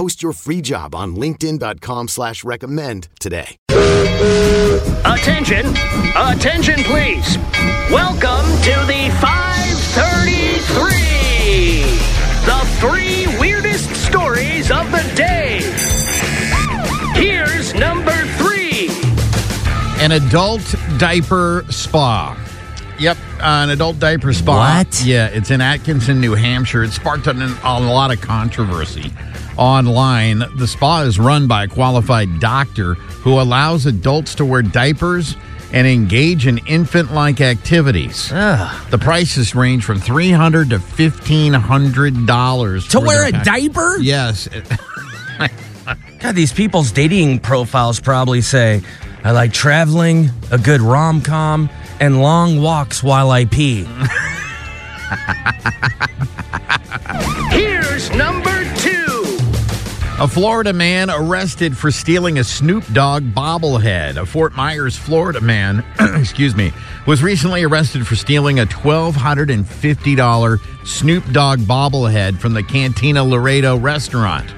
Post your free job on linkedin.com slash recommend today. Attention, attention please. Welcome to the 533. The three weirdest stories of the day. Here's number three. An adult diaper spa. Yep, an adult diaper spa. What? Yeah, it's in Atkinson, New Hampshire. It sparked an, a lot of controversy online. The spa is run by a qualified doctor who allows adults to wear diapers and engage in infant-like activities. The prices range from three hundred to fifteen hundred dollars To wear a diaper? Yes. God, these people's dating profiles probably say, I like traveling, a good rom com, and long walks while I pee. Here's number two. A Florida man arrested for stealing a Snoop Dogg bobblehead. A Fort Myers, Florida man, excuse me, was recently arrested for stealing a $1,250 Snoop Dogg bobblehead from the Cantina Laredo restaurant.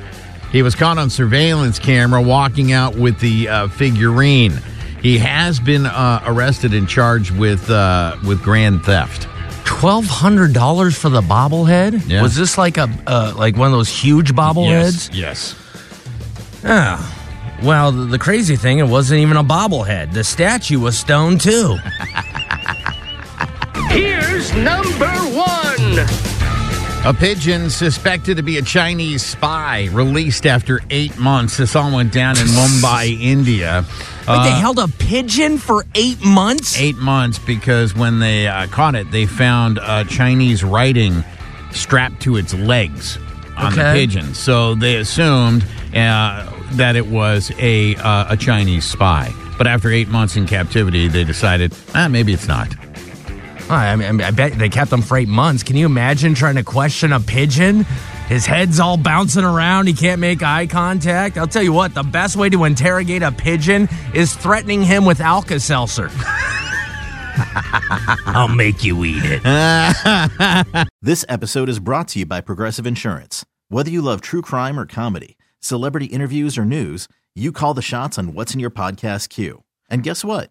He was caught on surveillance camera walking out with the uh, figurine. He has been uh, arrested and charged with uh, with grand theft. Twelve hundred dollars for the bobblehead? Yeah. Was this like a uh, like one of those huge bobbleheads? Yes. Ah. Well, the, the crazy thing, it wasn't even a bobblehead. The statue was stone too. Here's number one. A pigeon suspected to be a Chinese spy released after eight months. This all went down in Mumbai, India. Wait, they held a pigeon for eight months? Eight months because when they uh, caught it, they found uh, Chinese writing strapped to its legs on the pigeon. So they assumed uh, that it was a uh, a Chinese spy. But after eight months in captivity, they decided, ah, maybe it's not. I, mean, I bet they kept him for eight months. Can you imagine trying to question a pigeon? His head's all bouncing around. He can't make eye contact. I'll tell you what, the best way to interrogate a pigeon is threatening him with Alka Seltzer. I'll make you eat it. This episode is brought to you by Progressive Insurance. Whether you love true crime or comedy, celebrity interviews or news, you call the shots on what's in your podcast queue. And guess what?